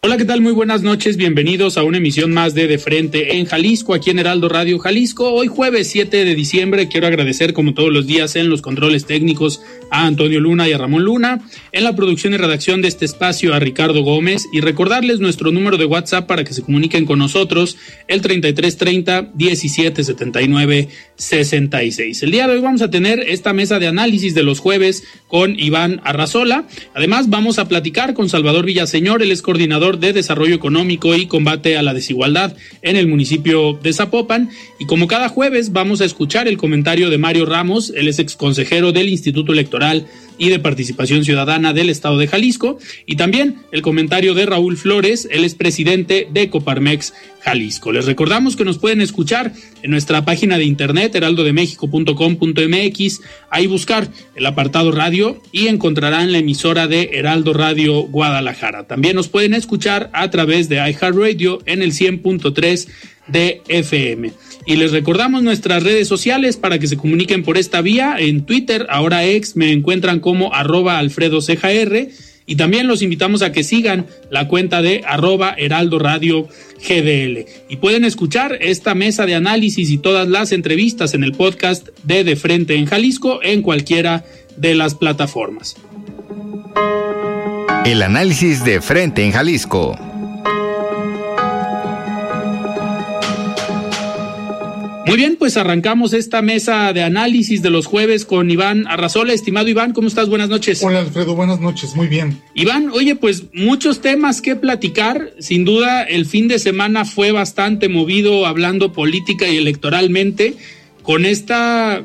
Hola, ¿qué tal? Muy buenas noches. Bienvenidos a una emisión más de De Frente en Jalisco, aquí en Heraldo Radio Jalisco. Hoy jueves 7 de diciembre quiero agradecer como todos los días en los controles técnicos a Antonio Luna y a Ramón Luna, en la producción y redacción de este espacio a Ricardo Gómez y recordarles nuestro número de WhatsApp para que se comuniquen con nosotros, el 3330 1779 66. El día de hoy vamos a tener esta mesa de análisis de los jueves con Iván Arrazola. Además vamos a platicar con Salvador Villaseñor, el es coordinador de Desarrollo Económico y Combate a la Desigualdad en el municipio de Zapopan. Y como cada jueves vamos a escuchar el comentario de Mario Ramos, él es ex consejero del Instituto Electoral y de Participación Ciudadana del Estado de Jalisco, y también el comentario de Raúl Flores, él es presidente de Coparmex Jalisco. Les recordamos que nos pueden escuchar en nuestra página de internet heraldodemexico.com.mx, ahí buscar el apartado radio y encontrarán la emisora de Heraldo Radio Guadalajara. También nos pueden escuchar a través de iHeartRadio en el 100.3 de FM. Y les recordamos nuestras redes sociales para que se comuniquen por esta vía. En Twitter, ahora ex, me encuentran como arroba alfredo Y también los invitamos a que sigan la cuenta de arroba heraldo radio GDL. Y pueden escuchar esta mesa de análisis y todas las entrevistas en el podcast de De Frente en Jalisco en cualquiera de las plataformas. El análisis de Frente en Jalisco. Muy bien, pues arrancamos esta mesa de análisis de los jueves con Iván Arrazola. Estimado Iván, ¿cómo estás? Buenas noches. Hola Alfredo, buenas noches, muy bien. Iván, oye, pues muchos temas que platicar. Sin duda, el fin de semana fue bastante movido hablando política y electoralmente con esta,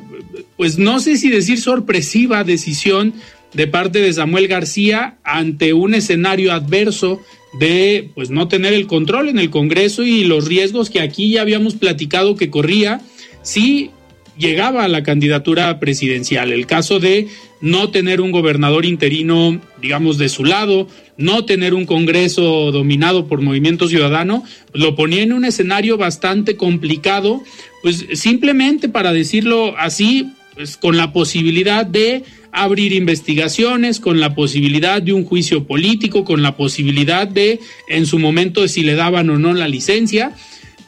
pues no sé si decir sorpresiva decisión de parte de Samuel García ante un escenario adverso de pues no tener el control en el Congreso y los riesgos que aquí ya habíamos platicado que corría si llegaba a la candidatura presidencial. El caso de no tener un gobernador interino, digamos, de su lado, no tener un Congreso dominado por Movimiento Ciudadano, lo ponía en un escenario bastante complicado, pues simplemente para decirlo así, pues con la posibilidad de abrir investigaciones, con la posibilidad de un juicio político, con la posibilidad de, en su momento, si le daban o no la licencia.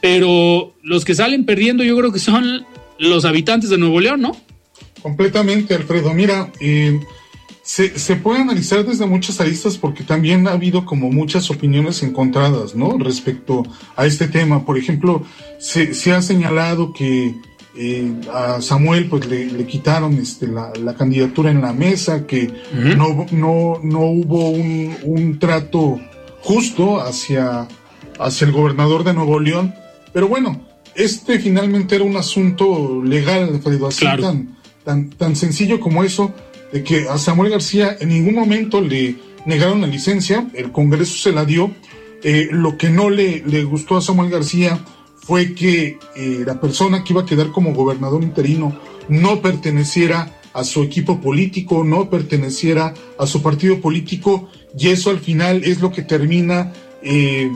Pero los que salen perdiendo yo creo que son los habitantes de Nuevo León, ¿no? Completamente, Alfredo. Mira, eh, se, puede analizar desde muchas aristas porque también ha habido como muchas opiniones encontradas, ¿no? Respecto a este tema. Por ejemplo, se ha señalado que eh, a Samuel pues le, quitaron este, la, candidatura en la mesa, que no, no, no, hubo un, trato justo hacia, hacia el gobernador de Nuevo León. Pero bueno, este finalmente era un asunto legal, Alfredo, así tan, tan, tan sencillo como eso, de que a Samuel García en ningún momento le negaron la licencia, el Congreso se la dio. Eh, lo que no le, le gustó a Samuel García fue que eh, la persona que iba a quedar como gobernador interino no perteneciera a su equipo político, no perteneciera a su partido político y eso al final es lo que termina eh,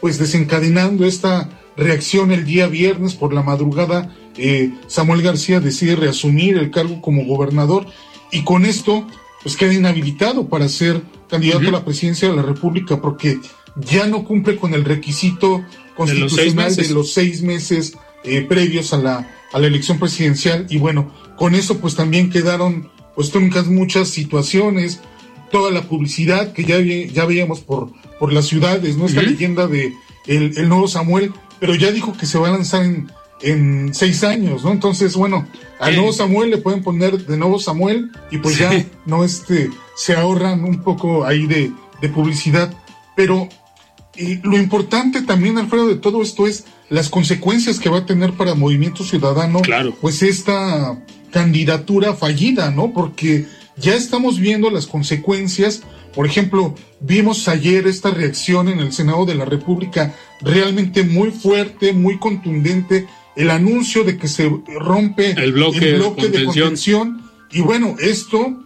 pues desencadenando esta reacción el día viernes por la madrugada. Eh, Samuel García decide reasumir el cargo como gobernador y con esto pues queda inhabilitado para ser candidato a la presidencia de la República porque ya no cumple con el requisito constitucional de los seis meses, eh, previos a la, a la elección presidencial y bueno, con eso pues también quedaron pues truncas muchas situaciones, toda la publicidad que ya, ya veíamos por, por las ciudades, ¿no? Esta leyenda de el, el, nuevo Samuel, pero ya dijo que se va a lanzar en, en seis años, ¿no? Entonces, bueno, al nuevo Samuel le pueden poner de nuevo Samuel y pues ya no este, se ahorran un poco ahí de, de publicidad. Pero y lo importante también, Alfredo, de todo esto es las consecuencias que va a tener para Movimiento Ciudadano, claro. pues esta candidatura fallida, ¿no? Porque ya estamos viendo las consecuencias. Por ejemplo, vimos ayer esta reacción en el Senado de la República realmente muy fuerte, muy contundente, el anuncio de que se rompe el bloque, de, contención. Y bueno, esto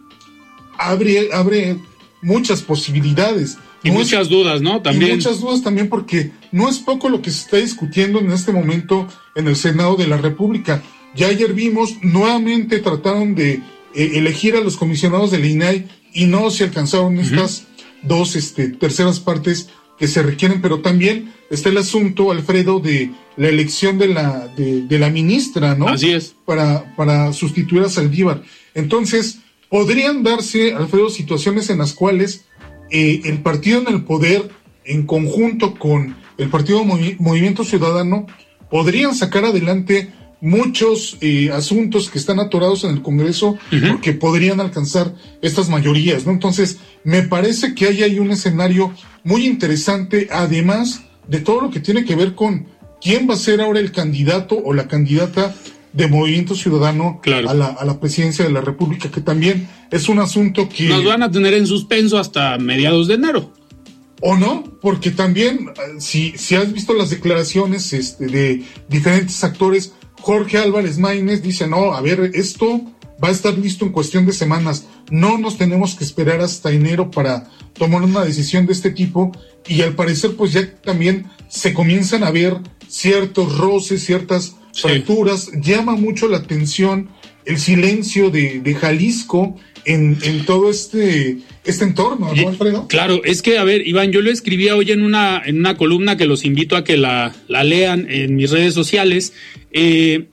abre, abre muchas posibilidades. Y muchas dudas, ¿no? También. Y muchas dudas también porque no es poco lo que se está discutiendo en este momento en el Senado de la República. Ya ayer vimos, nuevamente trataron de eh, elegir a los comisionados del INAI y no se alcanzaron estas dos este, terceras partes que se requieren, pero también está el asunto, Alfredo, de la elección de la, de, la ministra, ¿no? Así es. Para, para sustituir a Saldívar. Entonces, podrían darse, Alfredo, situaciones en las cuales eh, el partido en el poder, en conjunto con el Partido Movimiento Ciudadano, podrían sacar adelante muchos eh, asuntos que están atorados en el Congreso porque podrían alcanzar estas mayorías, ¿no? Entonces, me parece que hay ahí un escenario muy interesante, además de todo lo que tiene que ver con quién va a ser ahora el candidato o la candidata de Movimiento Ciudadano a, la, a la presidencia de la República, que también es un asunto que... Nos van a tener en suspenso hasta mediados de enero. ¿O no? Porque también, si, si has visto las declaraciones este, de diferentes actores, Jorge Álvarez Maínez dice, no, a ver, esto va a estar listo en cuestión de semanas. No nos tenemos que esperar hasta enero para tomar una decisión de este tipo. Y al parecer, pues ya también se comienzan a ver ciertos roces, ciertas fracturas. Llama mucho la atención el silencio de, de Jalisco en, en, todo este, este entorno, ¿no, Alfredo? Claro, es que, a ver, Iván, yo lo escribía hoy en una, en una columna que los invito a que la, la lean en mis redes sociales. Eh,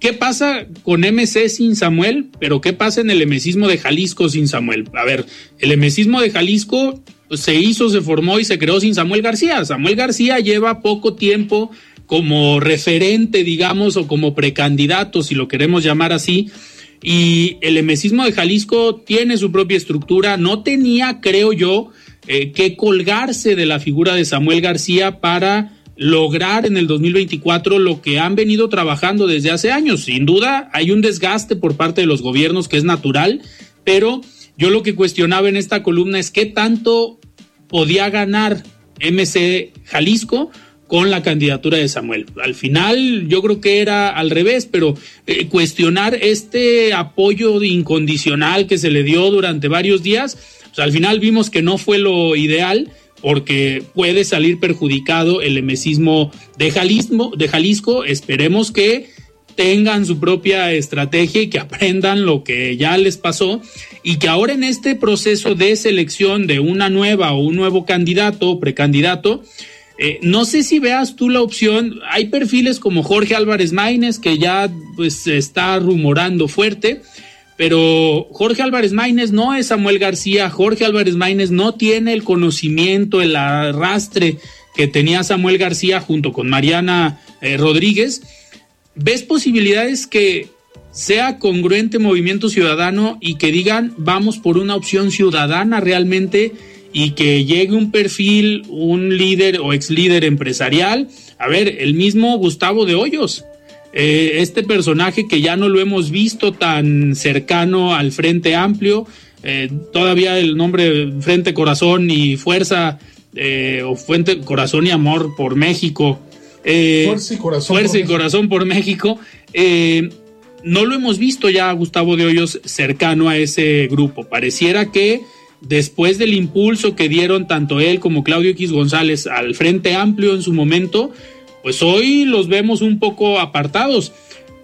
¿Qué pasa con MC sin Samuel? Pero ¿qué pasa en el emesismo de Jalisco sin Samuel? A ver, el emesismo de Jalisco se hizo, se formó y se creó sin Samuel García. Samuel García lleva poco tiempo como referente, digamos, o como precandidato, si lo queremos llamar así. Y el emesismo de Jalisco tiene su propia estructura. No tenía, creo yo, eh, que colgarse de la figura de Samuel García para lograr en el 2024 lo que han venido trabajando desde hace años. Sin duda, hay un desgaste por parte de los gobiernos que es natural, pero yo lo que cuestionaba en esta columna es qué tanto podía ganar MC Jalisco con la candidatura de Samuel. Al final yo creo que era al revés, pero eh, cuestionar este apoyo incondicional que se le dio durante varios días, pues, al final vimos que no fue lo ideal porque puede salir perjudicado el emesismo de Jalisco, de Jalisco. Esperemos que tengan su propia estrategia y que aprendan lo que ya les pasó y que ahora en este proceso de selección de una nueva o un nuevo candidato o precandidato, eh, no sé si veas tú la opción, hay perfiles como Jorge Álvarez Maínez que ya pues se está rumorando fuerte, pero Jorge Álvarez Maínez no es Samuel García, Jorge Álvarez Maínez no tiene el conocimiento, el arrastre que tenía Samuel García junto con Mariana eh, Rodríguez. ¿Ves posibilidades que sea congruente Movimiento Ciudadano y que digan vamos por una opción ciudadana realmente? Y que llegue un perfil, un líder o ex líder empresarial. A ver, el mismo Gustavo de Hoyos, eh, este personaje que ya no lo hemos visto tan cercano al Frente Amplio, eh, todavía el nombre Frente Corazón y Fuerza, eh, o Fuente Corazón y Amor por México. Fuerza y Corazón. Fuerza y Corazón por México. no lo hemos visto ya Gustavo de Hoyos cercano a ese grupo. Pareciera que después del impulso que dieron tanto él como Claudio X González al Frente Amplio en su momento, pues hoy los vemos un poco apartados.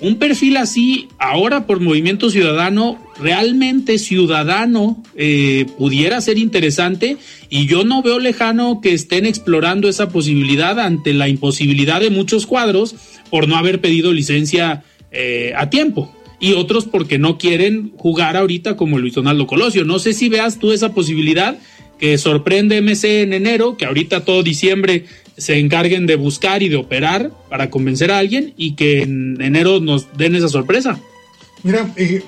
Un perfil así, ahora por Movimiento Ciudadano, realmente ciudadano, eh, pudiera ser interesante y yo no veo lejano que estén explorando esa posibilidad ante la imposibilidad de muchos cuadros por no haber pedido licencia eh, a tiempo. Y otros porque no quieren jugar ahorita como Luis Donaldo Colosio. No sé si veas tú esa posibilidad que sorprende MC en enero, que ahorita todo diciembre se encarguen de buscar y de operar para convencer a alguien y que en enero nos den esa sorpresa. Mira, eh,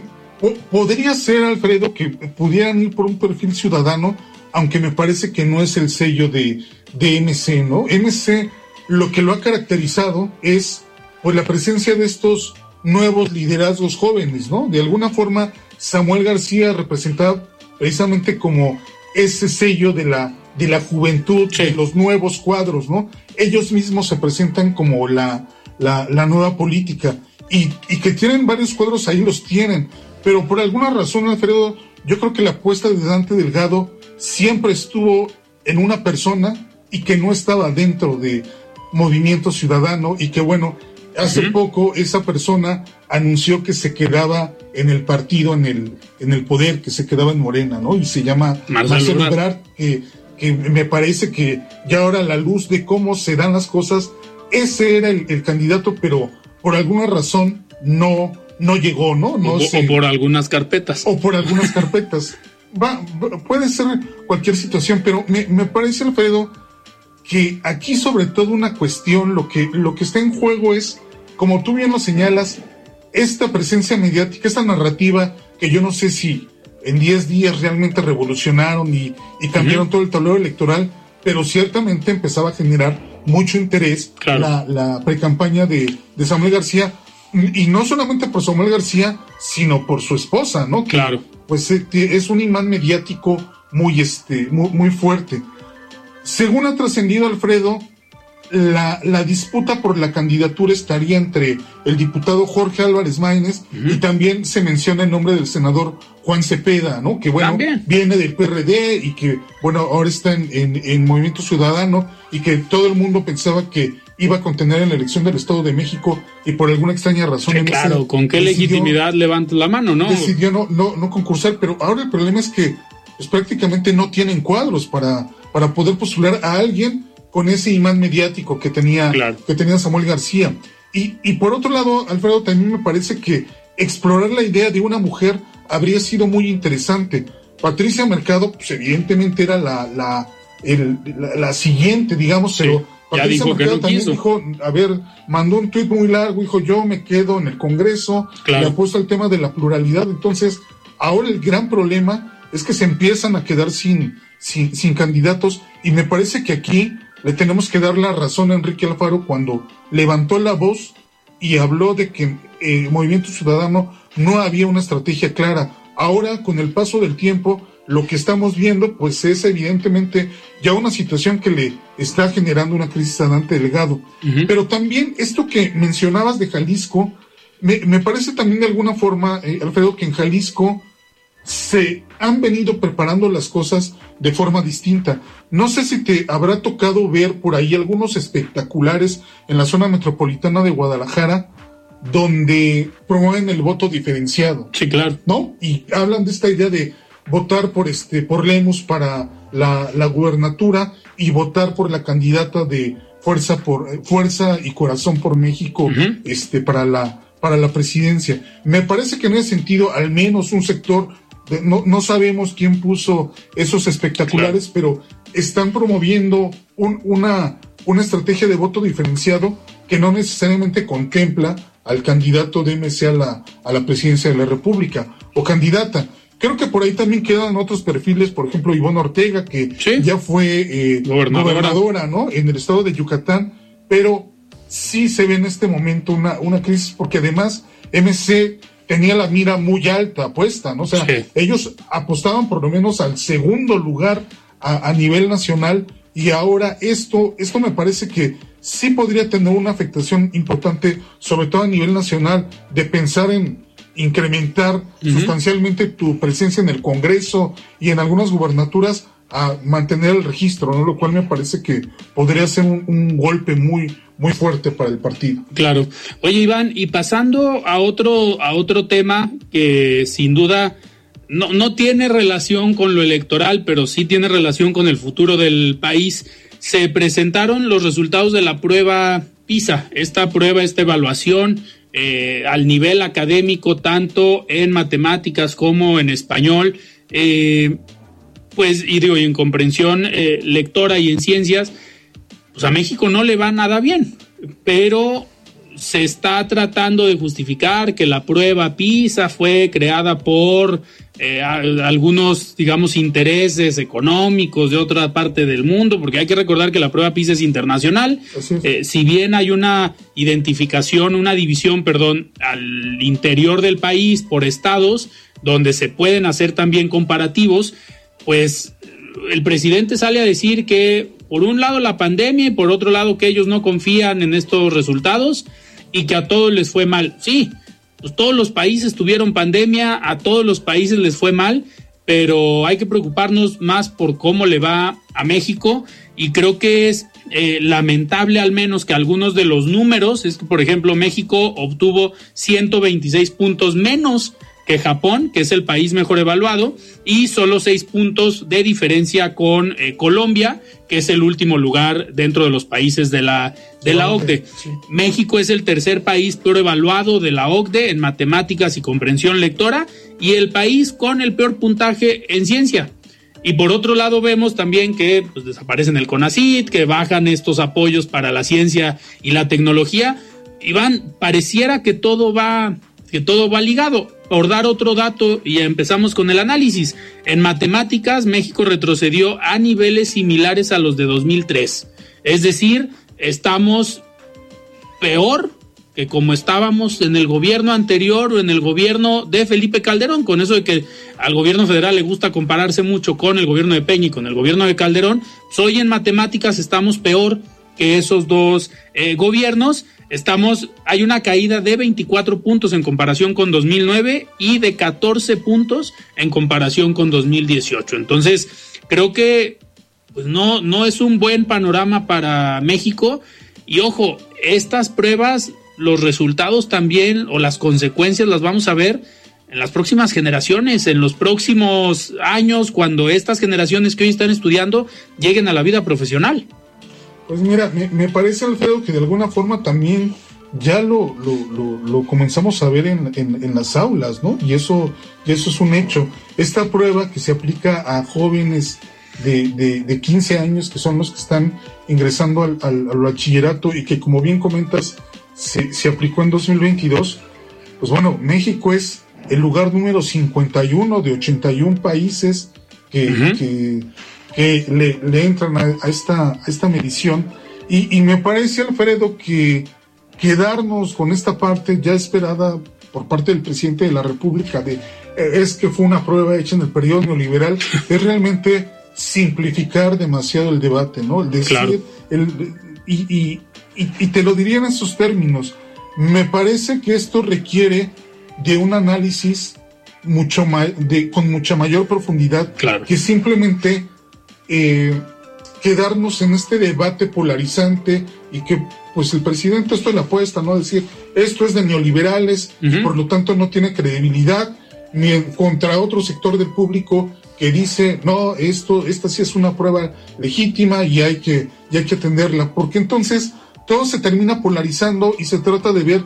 podría ser, Alfredo, que pudieran ir por un perfil ciudadano, aunque me parece que no es el sello de, de MC, ¿no? MC lo que lo ha caracterizado es pues la presencia de estos nuevos liderazgos jóvenes, ¿no? De alguna forma, Samuel García representaba precisamente como ese sello de la, de la juventud, de los nuevos cuadros, ¿no? Ellos mismos se presentan como la, la, la nueva política y, y, que tienen varios cuadros ahí, los tienen, pero por alguna razón, Alfredo, yo creo que la apuesta de Dante Delgado siempre estuvo en una persona y que no estaba dentro de Movimiento Ciudadano y que bueno, hace poco esa persona anunció que se quedaba en el partido, en el, en el poder, que se quedaba en Morena, ¿no? Y se llama Marcelo Ebrard, que, que, me parece que ya ahora a la luz de cómo se dan las cosas, ese era el, candidato, pero por alguna razón no, no llegó, ¿no? no o, por algunas carpetas. O por algunas carpetas. Va, puede ser cualquier situación, pero me, me parece, Alfredo, que aquí sobre todo una cuestión, lo que, lo que está en juego es, como tú bien lo señalas, esta presencia mediática, esta narrativa que yo no sé si en 10 días realmente revolucionaron y, cambiaron todo el tablero electoral, pero ciertamente empezaba a generar mucho interés la, la pre-campaña de, de, Samuel García, y no solamente por Samuel García, sino por su esposa, ¿no? claro. Pues eh, es un imán mediático muy, este, muy, muy fuerte. Según ha trascendido Alfredo, la, la, disputa por la candidatura estaría entre el diputado Jorge Álvarez Maínez y también se menciona el nombre del senador Juan Cepeda, ¿no? Que bueno, viene del PRD y que bueno, ahora está en, en, Movimiento Ciudadano y que todo el mundo pensaba que iba a contener en la elección del Estado de México y por alguna extraña razón. claro, ¿con qué legitimidad levanta la mano, no? Decidió no, no, no concursar, pero ahora el problema es que pues, prácticamente no tienen cuadros para para poder postular a alguien con ese imán mediático que tenía, que tenía Samuel García. Y, y por otro lado, Alfredo, también me parece que explorar la idea de una mujer habría sido muy interesante. Patricia Mercado, pues evidentemente era la, la, el, la, siguiente, digamos, pero Patricia Mercado también dijo, a ver, mandó un tuit muy largo, dijo, yo me quedo en el Congreso, le apuesto al tema de la pluralidad. Entonces, ahora el gran problema es que se empiezan a quedar sin, sin, sin candidatos y me parece que aquí le tenemos que dar la razón a Enrique Alfaro cuando levantó la voz y habló de que el eh, Movimiento Ciudadano no había una estrategia clara. Ahora, con el paso del tiempo, lo que estamos viendo, pues es evidentemente ya una situación que le está generando una crisis a Dante Delgado. Pero también esto que mencionabas de Jalisco, me, me parece también de alguna forma, eh, Alfredo, que en Jalisco se han venido preparando las cosas de forma distinta. No sé si te habrá tocado ver por ahí algunos espectaculares en la zona metropolitana de Guadalajara donde promueven el voto diferenciado. Sí, claro. ¿No? Y hablan de esta idea de votar por este por Lemus para la, la gubernatura y votar por la candidata de fuerza por fuerza y corazón por México este para la para la presidencia. Me parece que en ese sentido al menos un sector no, no sabemos quién puso esos espectaculares, pero están promoviendo una, una estrategia de voto diferenciado que no necesariamente contempla al candidato de MC a la, a la presidencia de la República o candidata. Creo que por ahí también quedan otros perfiles, por ejemplo, Ivonne Ortega, que ya fue eh, gobernadora. ¿no? En el estado de Yucatán, pero sí se ve en este momento una, una crisis, porque además MC tenía la mira muy alta puesta, ¿no? O sea, ellos apostaban por lo menos al segundo lugar a, nivel nacional y ahora esto, esto me parece que sí podría tener una afectación importante, sobre todo a nivel nacional, de pensar en incrementar sustancialmente tu presencia en el Congreso y en algunas gubernaturas a mantener el registro, ¿no? Lo cual me parece que podría ser un golpe muy, muy fuerte para el partido. Claro. Oye, Iván, y pasando a otro, a otro tema que sin duda no, no tiene relación con lo electoral, pero sí tiene relación con el futuro del país. Se presentaron los resultados de la prueba PISA, esta prueba, esta evaluación eh, al nivel académico, tanto en matemáticas como en español, eh, pues, y digo, y en comprensión eh, lectora y en ciencias, pues a México no le va nada bien, pero se está tratando de justificar que la prueba PISA fue creada por eh, algunos, digamos, intereses económicos de otra parte del mundo, porque hay que recordar que la prueba PISA es internacional. Eh, si bien hay una identificación, una división, perdón, al interior del país por estados, donde se pueden hacer también comparativos, pues el presidente sale a decir que por un lado la pandemia y por otro lado que ellos no confían en estos resultados y que a todos les fue mal. Sí, pues todos los países tuvieron pandemia, a todos los países les fue mal, pero hay que preocuparnos más por cómo le va a México y creo que es eh, lamentable al menos que algunos de los números, es que por ejemplo México obtuvo 126 puntos menos que Japón, que es el país mejor evaluado, y solo seis puntos de diferencia con eh, Colombia, que es el último lugar dentro de los países de la, de la OCDE. México es el tercer país peor evaluado de la OCDE en matemáticas y comprensión lectora, y el país con el peor puntaje en ciencia. Y por otro lado vemos también que pues, desaparecen el CONACIT, que bajan estos apoyos para la ciencia y la tecnología. Iván, pareciera que todo va, que todo va ligado por dar otro dato y empezamos con el análisis. En matemáticas, México retrocedió a niveles similares a los de 2003. Es decir, estamos peor que como estábamos en el gobierno anterior o en el gobierno de Felipe Calderón, con eso de que al gobierno federal le gusta compararse mucho con el gobierno de Peña y con el gobierno de Calderón, pues hoy en matemáticas estamos peor que esos dos eh, gobiernos Estamos, hay una caída de 24 puntos en comparación con 2009 y de 14 puntos en comparación con 2018. Entonces, creo que pues no, no es un buen panorama para México. Y ojo, estas pruebas, los resultados también o las consecuencias las vamos a ver en las próximas generaciones, en los próximos años, cuando estas generaciones que hoy están estudiando lleguen a la vida profesional. Pues mira, me, parece, Alfredo, que de alguna forma también ya lo, lo, comenzamos a ver en, las aulas, ¿no? Y eso, y eso es un hecho. Esta prueba que se aplica a jóvenes de, de, 15 años, que son los que están ingresando al, al, bachillerato y que, como bien comentas, se, se, aplicó en 2022, pues bueno, México es el lugar número 51 de 81 países que, que que le, entran a, esta, a esta medición. Y, me parece, Alfredo, que quedarnos con esta parte ya esperada por parte del presidente de la República de eh, es que fue una prueba hecha en el periodo neoliberal, es realmente simplificar demasiado el debate, ¿no? El decir, el, y, y, te lo diría en esos términos, me parece que esto requiere de un análisis mucho de, con mucha mayor profundidad que simplemente eh, quedarnos en este debate polarizante y que pues el presidente esto es la apuesta, ¿no? Decir, esto es de neoliberales y por lo tanto no tiene credibilidad ni contra otro sector del público que dice, no, esto, esta sí es una prueba legítima y hay que, y hay que atenderla, porque entonces todo se termina polarizando y se trata de ver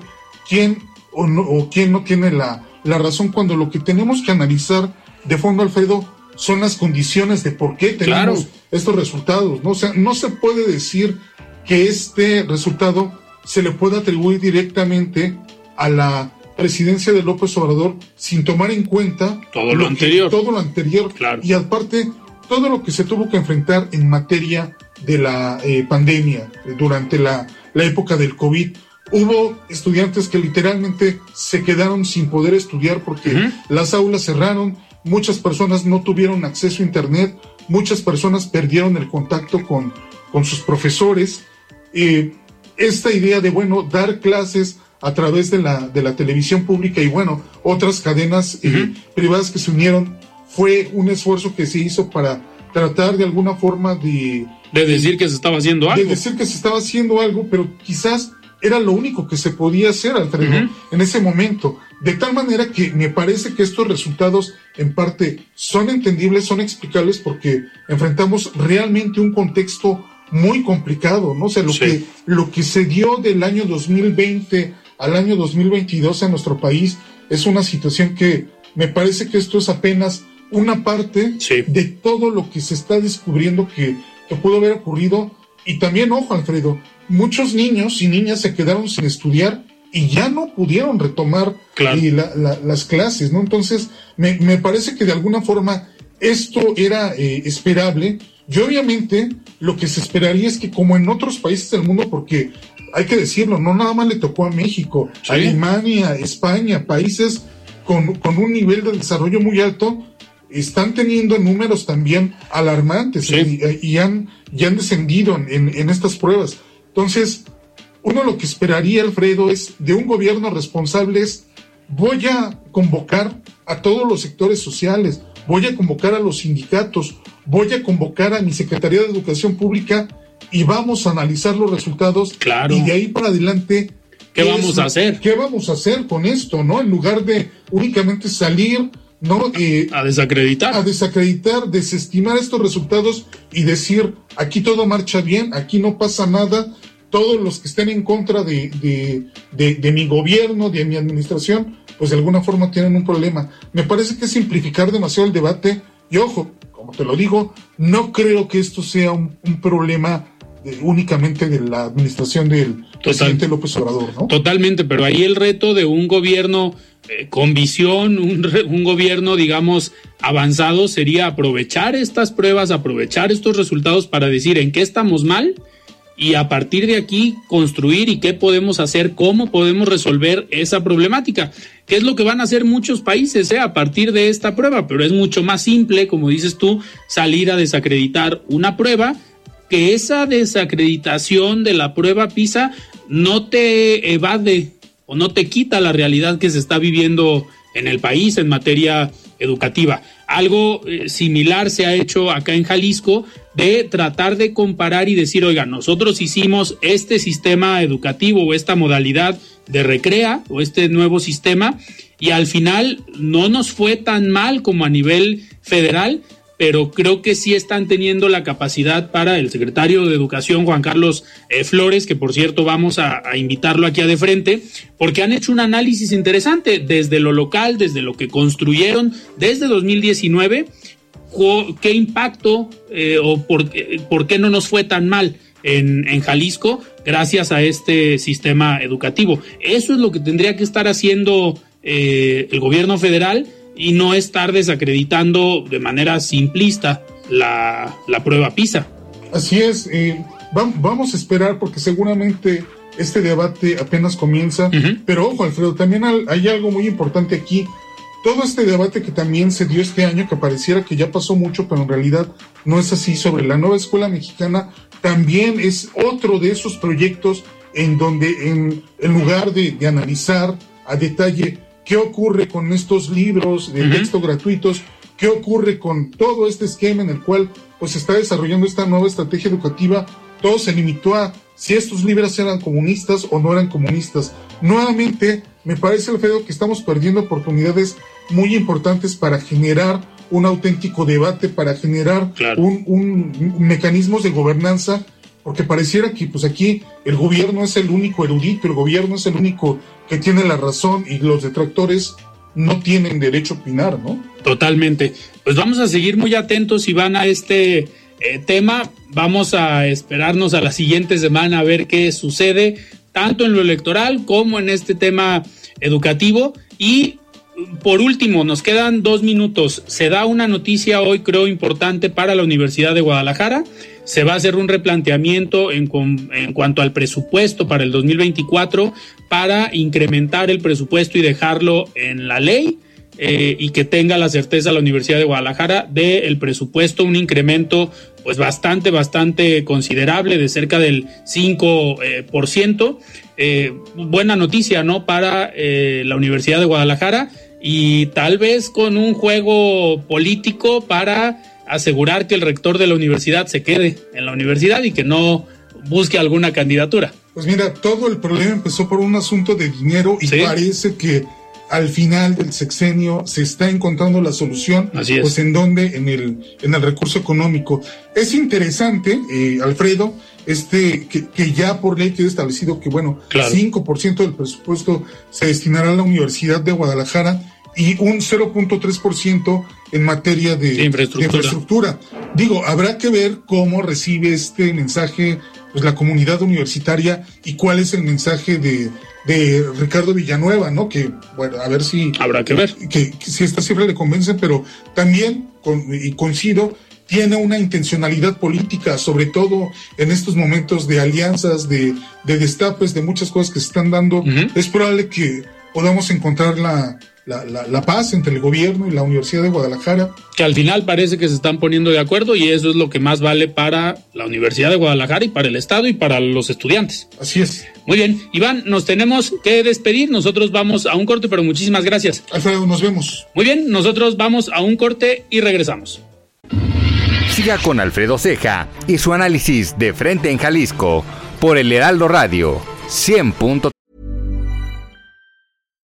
quién o, no, o quién no tiene la, la razón cuando lo que tenemos que analizar de fondo, Alfredo, son las condiciones de por qué tenemos estos resultados. ¿no? O sea, no se puede decir que este resultado se le pueda atribuir directamente a la presidencia de López Obrador sin tomar en cuenta todo lo, anterior. todo lo anterior. Y aparte, todo lo que se tuvo que enfrentar en materia de la eh, pandemia durante la, la época del COVID. Hubo estudiantes que literalmente se quedaron sin poder estudiar porque las aulas cerraron, muchas personas no tuvieron acceso a Internet, muchas personas perdieron el contacto con, con sus profesores. Eh, esta idea de, bueno, dar clases a través de la, de la televisión pública y, bueno, otras cadenas eh, privadas que se unieron, fue un esfuerzo que se hizo para tratar de alguna forma de... De decir que se estaba haciendo algo. De decir que se estaba haciendo algo, pero quizás era lo único que se podía hacer, Alfredo, en ese momento. De tal manera que me parece que estos resultados en parte son entendibles, son explicables porque enfrentamos realmente un contexto muy complicado, ¿no? O sea, lo, que, lo que se dio del año 2020 al año 2022 en nuestro país es una situación que me parece que esto es apenas una parte de todo lo que se está descubriendo que, que pudo haber ocurrido. Y también, ojo, Alfredo, muchos niños y niñas se quedaron sin estudiar y ya no pudieron retomar eh, las clases, ¿no? Entonces, me, me, parece que de alguna forma esto era eh, esperable y obviamente lo que se esperaría es que como en otros países del mundo, porque hay que decirlo, no nada más le tocó a México, Alemania, España, países con, con, un nivel de desarrollo muy alto, están teniendo números también alarmantes y, han, y han descendido en, en estas pruebas. Entonces, uno lo que esperaría, Alfredo, es de un gobierno responsable es, voy a convocar a todos los sectores sociales, voy a convocar a los sindicatos, voy a convocar a mi Secretaría de Educación Pública y vamos a analizar los resultados. Claro. Y de ahí para adelante. ¿Qué, vamos a hacer? ¿Qué vamos a hacer con esto, no? En lugar de únicamente salir, ¿no? Eh, a desacreditar. A desacreditar, desestimar estos resultados y decir, aquí todo marcha bien, aquí no pasa nada, todos los que estén en contra de, de, de mi gobierno, de mi administración, pues de alguna forma tienen un problema. Me parece que es simplificar demasiado el debate y ojo, como te lo digo, no creo que esto sea un, problema únicamente de la administración del presidente López Obrador, ¿no? Totalmente, pero ahí el reto de un gobierno eh, con visión, un, un, gobierno, digamos, avanzado, sería aprovechar estas pruebas, aprovechar estos resultados para decir en qué estamos mal y a partir de aquí construir y qué podemos hacer, cómo podemos resolver esa problemática, que es lo que van a hacer muchos países ¿eh? a partir de esta prueba, pero es mucho más simple, como dices tú, salir a desacreditar una prueba, que esa desacreditación de la prueba PISA no te evade o no te quita la realidad que se está viviendo en el país en materia educativa. Algo eh, similar se ha hecho acá en Jalisco de tratar de comparar y decir, oiga, nosotros hicimos este sistema educativo o esta modalidad de recrea o este nuevo sistema y al final no nos fue tan mal como a nivel federal, pero creo que sí están teniendo la capacidad para el secretario de Educación, Juan Carlos eh, Flores, que por cierto vamos a, a, invitarlo aquí a de frente, porque han hecho un análisis interesante desde lo local, desde lo que construyeron desde 2019, qué impacto eh, o por, por, qué no nos fue tan mal en, en Jalisco gracias a este sistema educativo. Eso es lo que tendría que estar haciendo eh, el gobierno federal y no estar desacreditando de manera simplista la, la prueba PISA. Así es, eh, vamos a esperar porque seguramente este debate apenas comienza, pero ojo Alfredo, también hay algo muy importante aquí. Todo este debate que también se dio este año, que pareciera que ya pasó mucho, pero en realidad no es así, sobre la nueva escuela mexicana, también es otro de esos proyectos en donde en, en lugar de, de analizar a detalle qué ocurre con estos libros de texto gratuitos, qué ocurre con todo este esquema en el cual pues se está desarrollando esta nueva estrategia educativa, todo se limitó a si estos libros eran comunistas o no eran comunistas. Nuevamente, me parece, Alfredo, que estamos perdiendo oportunidades muy importantes para generar un auténtico debate, para generar un, un, mecanismos de gobernanza porque pareciera que pues aquí el gobierno es el único erudito, el gobierno es el único que tiene la razón y los detractores no tienen derecho a opinar, ¿no? Totalmente. Pues vamos a seguir muy atentos, Iván, a este eh, tema. Vamos a esperarnos a la siguiente semana a ver qué sucede, tanto en lo electoral como en este tema educativo. Y por último, nos quedan dos minutos. Se da una noticia hoy, creo, importante para la Universidad de Guadalajara se va a hacer un replanteamiento en, en, cuanto al presupuesto para el 2024 para incrementar el presupuesto y dejarlo en la ley eh, y que tenga la certeza la Universidad de Guadalajara del presupuesto, un incremento pues bastante, bastante considerable de cerca del 5%. Eh, por ciento. Eh, buena noticia, ¿no? Para la Universidad de Guadalajara y tal vez con un juego político para asegurar que el rector de la universidad se quede en la universidad y que no busque alguna candidatura. Pues mira, todo el problema empezó por un asunto de dinero y parece que al final del sexenio se está encontrando la solución, Así es. pues en donde, en el, en el recurso económico. Es interesante, eh, Alfredo, este, que, que ya por ley queda establecido que, bueno, Claro. 5% del presupuesto se destinará a la Universidad de Guadalajara y un 0.3% en materia de, De infraestructura. de infraestructura. Digo, habrá que ver cómo recibe este mensaje pues, la comunidad universitaria y cuál es el mensaje de, de Ricardo Villanueva, ¿no? Que, bueno, a ver si, Habrá que ver. que, que si esta cifra le convence, pero también, con- y coincido, tiene una intencionalidad política, sobre todo en estos momentos de alianzas, de, de destapes, de muchas cosas que se están dando. Ujú. Es probable que podamos encontrar la, la, la- la paz entre el gobierno y la Universidad de Guadalajara. Que al final parece que se están poniendo de acuerdo y eso es lo que más vale para la Universidad de Guadalajara y para el Estado y para los estudiantes. Así es. Muy bien, Iván, nos tenemos que despedir. Nosotros vamos a un corte, pero muchísimas gracias. Alfredo, nos vemos. Muy bien, nosotros vamos a un corte y regresamos. Siga con Alfredo Ceja y su análisis de frente en Jalisco por el Heraldo Radio 100.3.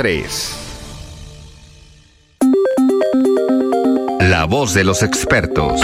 3. La voz de los expertos.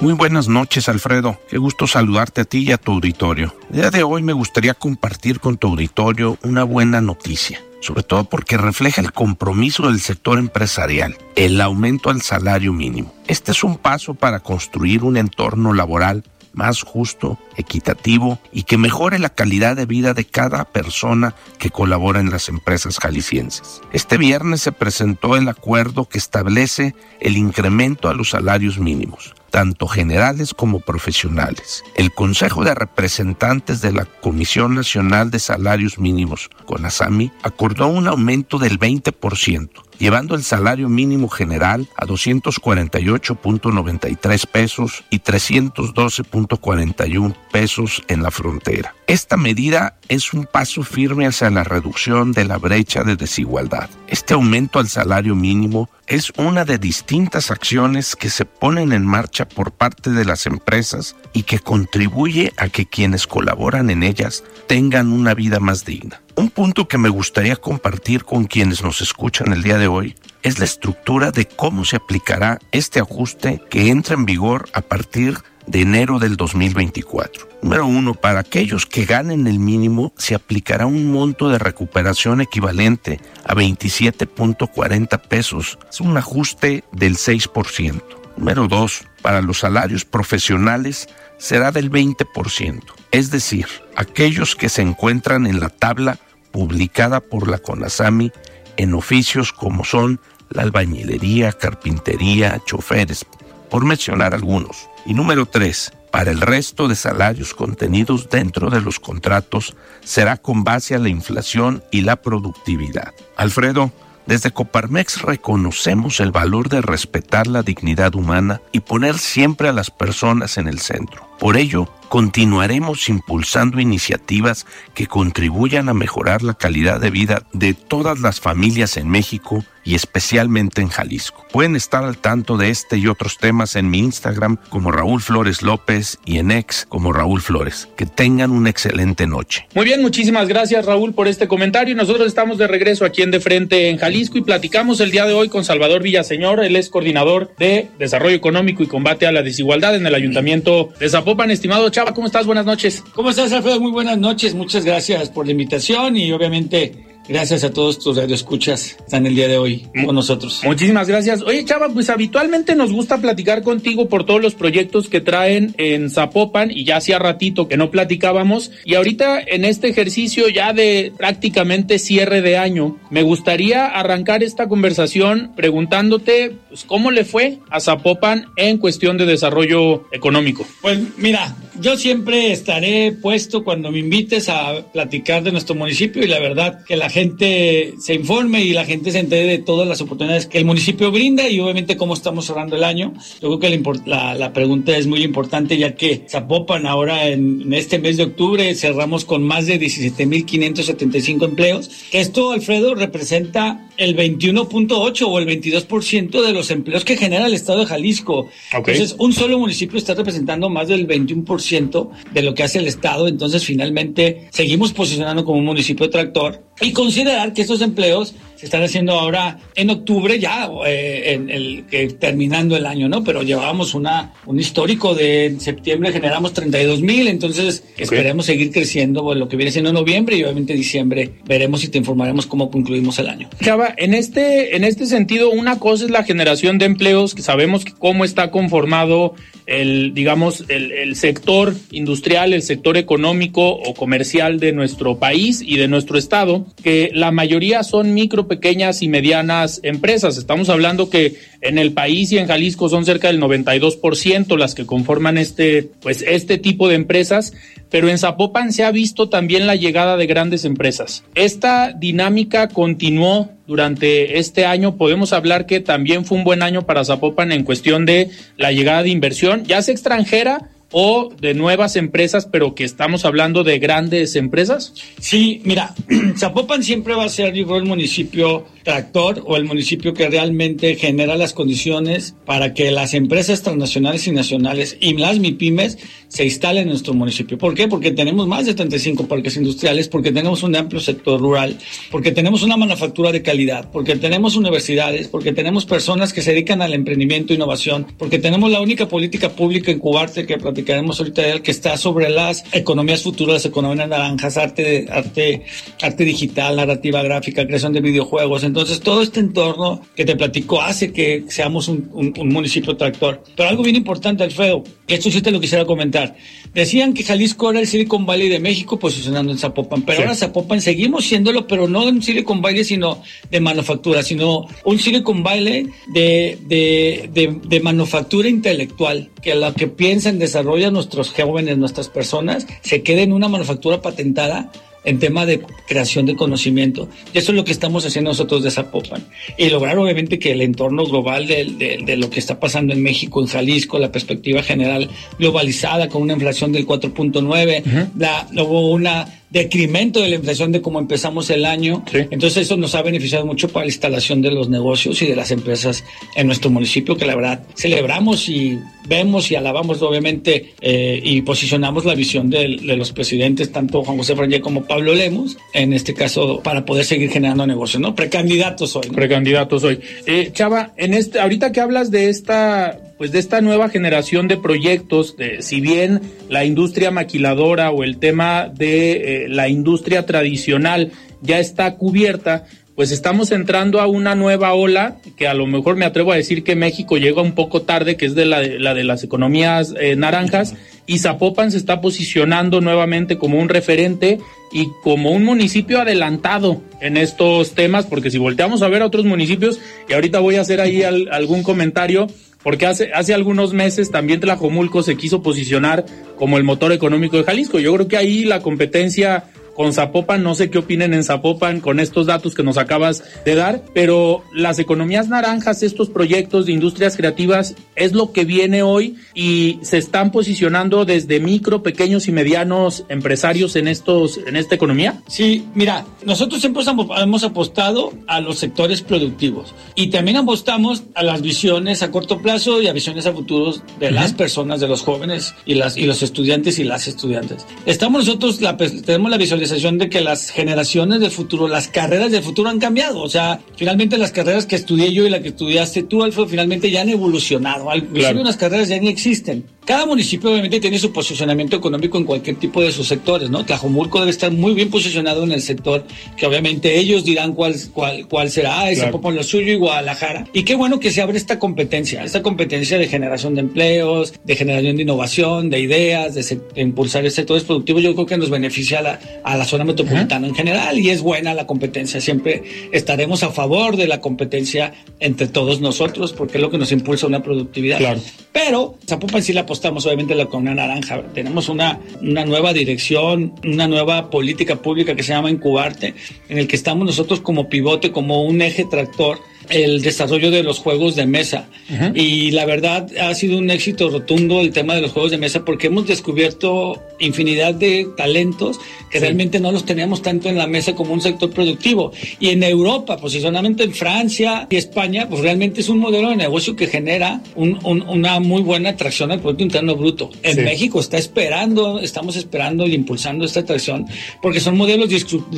Muy buenas noches, Alfredo. Qué gusto saludarte a ti y a tu auditorio. El día de hoy me gustaría compartir con tu auditorio una buena noticia, sobre todo porque refleja el compromiso del sector empresarial, el aumento al salario mínimo. Este es un paso para construir un entorno laboral más justo, equitativo y que mejore la calidad de vida de cada persona que colabora en las empresas jaliscienses. Este viernes se presentó el acuerdo que establece el incremento a los salarios mínimos tanto generales como profesionales. El Consejo de Representantes de la Comisión Nacional de Salarios Mínimos, CONASAMI, acordó un aumento del 20%, llevando el salario mínimo general a 248.93 pesos y 312.41 pesos en la frontera. Esta medida es un paso firme hacia la reducción de la brecha de desigualdad. Este aumento al salario mínimo es una de distintas acciones que se ponen en marcha por parte de las empresas y que contribuye a que quienes colaboran en ellas tengan una vida más digna. Un punto que me gustaría compartir con quienes nos escuchan el día de hoy es la estructura de cómo se aplicará este ajuste que entra en vigor a partir de enero del 2024. Número uno, para aquellos que ganen el mínimo, se aplicará un monto de recuperación equivalente a 27.40 pesos. Es un ajuste del 6%. Número dos, para los salarios profesionales será del 20%. Es decir, aquellos que se encuentran en la tabla publicada por la CONASAMI en oficios como son la albañilería, carpintería, choferes, por mencionar algunos. Y número tres, para el resto de salarios contenidos dentro de los contratos será con base a la inflación y la productividad. Alfredo, desde Coparmex reconocemos el valor de respetar la dignidad humana y poner siempre a las personas en el centro. Por ello, continuaremos impulsando iniciativas que contribuyan a mejorar la calidad de vida de todas las familias en México y especialmente en Jalisco. Pueden estar al tanto de este y otros temas en mi Instagram como Raúl Flores López y en X como Raúl Flores. Que tengan una excelente noche. Muy bien, muchísimas gracias Raúl por este comentario. Nosotros estamos de regreso aquí en De Frente en Jalisco y platicamos el día de hoy con Salvador Villaseñor, él es coordinador de Desarrollo Económico y Combate a la Desigualdad en el Ayuntamiento de Zapopan. Zapopan. Estimado Chava, ¿cómo estás? Buenas noches. ¿Cómo estás, Alfredo? Muy buenas noches. Muchas gracias por la invitación y obviamente Gracias a todos tus radioescuchas que están el día de hoy con nosotros. Muchísimas gracias. Oye, Chava, pues habitualmente nos gusta platicar contigo por todos los proyectos que traen en Zapopan y ya hacía ratito que no platicábamos. Y ahorita en este ejercicio ya de prácticamente cierre de año, me gustaría arrancar esta conversación preguntándote pues, cómo le fue a Zapopan en cuestión de desarrollo económico. Pues mira, yo siempre estaré puesto cuando me invites a platicar de nuestro municipio y la verdad que la gente se informe y la gente se entere de todas las oportunidades que el municipio brinda y obviamente cómo estamos cerrando el año. Yo creo que la, la, pregunta es muy importante ya que Zapopan ahora en, en este mes de octubre cerramos con más de 17.575 empleos. Esto, Alfredo, representa el 21.8 o el 22% de los empleos que genera el estado de Jalisco. Entonces, un solo municipio está representando más del 21% de lo que hace el estado. Entonces, finalmente, seguimos posicionando como un municipio tractor y considerar que esos empleos se están haciendo ahora en octubre ya eh, en el terminando el año no pero llevábamos una un histórico de en septiembre generamos 32 mil entonces esperemos seguir creciendo lo que viene siendo noviembre y obviamente diciembre veremos y te informaremos cómo concluimos el año. Chava en este en este sentido una cosa es la generación de empleos que sabemos cómo está conformado el, digamos, el, el, sector industrial, el sector económico o comercial de nuestro país y de nuestro estado, que la mayoría son micro, pequeñas y medianas empresas. Estamos hablando que en el país y en Jalisco son cerca del 92% las que conforman este, pues, este tipo de empresas, pero en Zapopan se ha visto también la llegada de grandes empresas. Esta dinámica continuó durante este año. Podemos hablar que también fue un buen año para Zapopan en cuestión de la llegada de inversión, ya sea extranjera o de nuevas empresas, pero que estamos hablando de grandes empresas? Sí, mira, Zapopan siempre va a ser, yo el municipio tractor o el municipio que realmente genera las condiciones para que las empresas transnacionales y nacionales y las MIPIMES se instalen en nuestro municipio. ¿Por qué? Porque tenemos más de 35 parques industriales, porque tenemos un amplio sector rural, porque tenemos una manufactura de calidad, porque tenemos universidades, porque tenemos personas que se dedican al emprendimiento e innovación, porque tenemos la única política pública en Cubarte que platicaremos ahorita que está sobre las economías futuras, economías naranjas, arte, arte, arte digital, narrativa gráfica, creación de videojuegos. Entonces, todo este entorno que te platico hace que seamos un, un municipio tractor. Pero algo bien importante, Alfredo, esto sí te lo quisiera comentar. Decían que Jalisco era el Silicon Valley de México posicionando en Zapopan, pero ahora Zapopan seguimos siéndolo, pero no en Silicon Valley, sino de manufactura, sino un Silicon Valley de, de, de, de manufactura intelectual, que la que piensan, desarrollan nuestros jóvenes, nuestras personas, se quede en una manufactura patentada en tema de creación de conocimiento. Y eso es lo que estamos haciendo nosotros de Zapopan. Y lograr obviamente que el entorno global de, de, de, lo que está pasando en México, en Jalisco, la perspectiva general globalizada con una inflación del 4.9, uh -huh. hubo una decremento de la inflación de cómo empezamos el año. Sí. Entonces eso nos ha beneficiado mucho para la instalación de los negocios y de las empresas en nuestro municipio, que la verdad celebramos y vemos y alabamos obviamente eh, y posicionamos la visión de, de, los presidentes, tanto Juan José Frangé como Pablo Lemos, en este caso para poder seguir generando negocios, ¿no? Precandidatos hoy. ¿no? Precandidatos hoy. Eh, Chava, en este, ahorita que hablas de esta pues de esta nueva generación de proyectos, si bien la industria maquiladora o el tema de eh, la industria tradicional ya está cubierta, pues estamos entrando a una nueva ola que a lo mejor me atrevo a decir que México llega un poco tarde, que es de la, la de las economías eh, naranjas, y Zapopan se está posicionando nuevamente como un referente y como un municipio adelantado en estos temas, porque si volteamos a ver a otros municipios, y ahorita voy a hacer ahí al, algún comentario, porque hace, hace algunos meses también Tlajomulco se quiso posicionar como el motor económico de Jalisco. Yo creo que ahí la competencia con Zapopan, no sé qué opinen en Zapopan con estos datos que nos acabas de dar, pero las economías naranjas, estos proyectos de industrias creativas, es lo que viene hoy y se están posicionando desde micro, pequeños y medianos empresarios en estos, en esta economía. Sí, mira, nosotros siempre hemos apostado a los sectores productivos y también apostamos a las visiones a corto plazo y a visiones a futuros de uh -huh. las personas, de los jóvenes y las y los estudiantes y las estudiantes. Estamos nosotros la, tenemos la visualización de que las generaciones del futuro, las carreras del futuro han cambiado. O sea, finalmente las carreras que estudié yo y la que estudiaste tú, Alfredo, finalmente ya han evolucionado. Inclusive claro. unas carreras ya ni existen. Cada municipio obviamente tiene su posicionamiento económico en cualquier tipo de sus sectores, ¿no? Tlajomulco debe estar muy bien posicionado en el sector, que obviamente ellos dirán cuál, cuál, cuál será, ese claro. lo suyo y Guadalajara. Y qué bueno que se abre esta competencia, esta competencia de generación de empleos, de generación de innovación, de ideas, de, se, de impulsar sectores productivos, yo creo que nos beneficia a la, a la zona metropolitana en general y es buena la competencia. Siempre estaremos a favor de la competencia entre todos nosotros porque es lo que nos impulsa una productividad. Claro. Pero Zapopan sí la apostamos obviamente la con una naranja. Tenemos una, una nueva dirección, una nueva política pública que se llama Incubarte, en el que estamos nosotros como pivote, como un eje tractor el desarrollo de los juegos de mesa. Uh -huh. Y la verdad ha sido un éxito rotundo el tema de los juegos de mesa porque hemos descubierto infinidad de talentos que sí. realmente no los teníamos tanto en la mesa como un sector productivo. Y en Europa, posicionamiento en Francia y España, pues realmente es un modelo de negocio que genera un, un, una muy buena atracción al Producto Interno Bruto. En sí. México está esperando, estamos esperando y impulsando esta atracción porque son modelos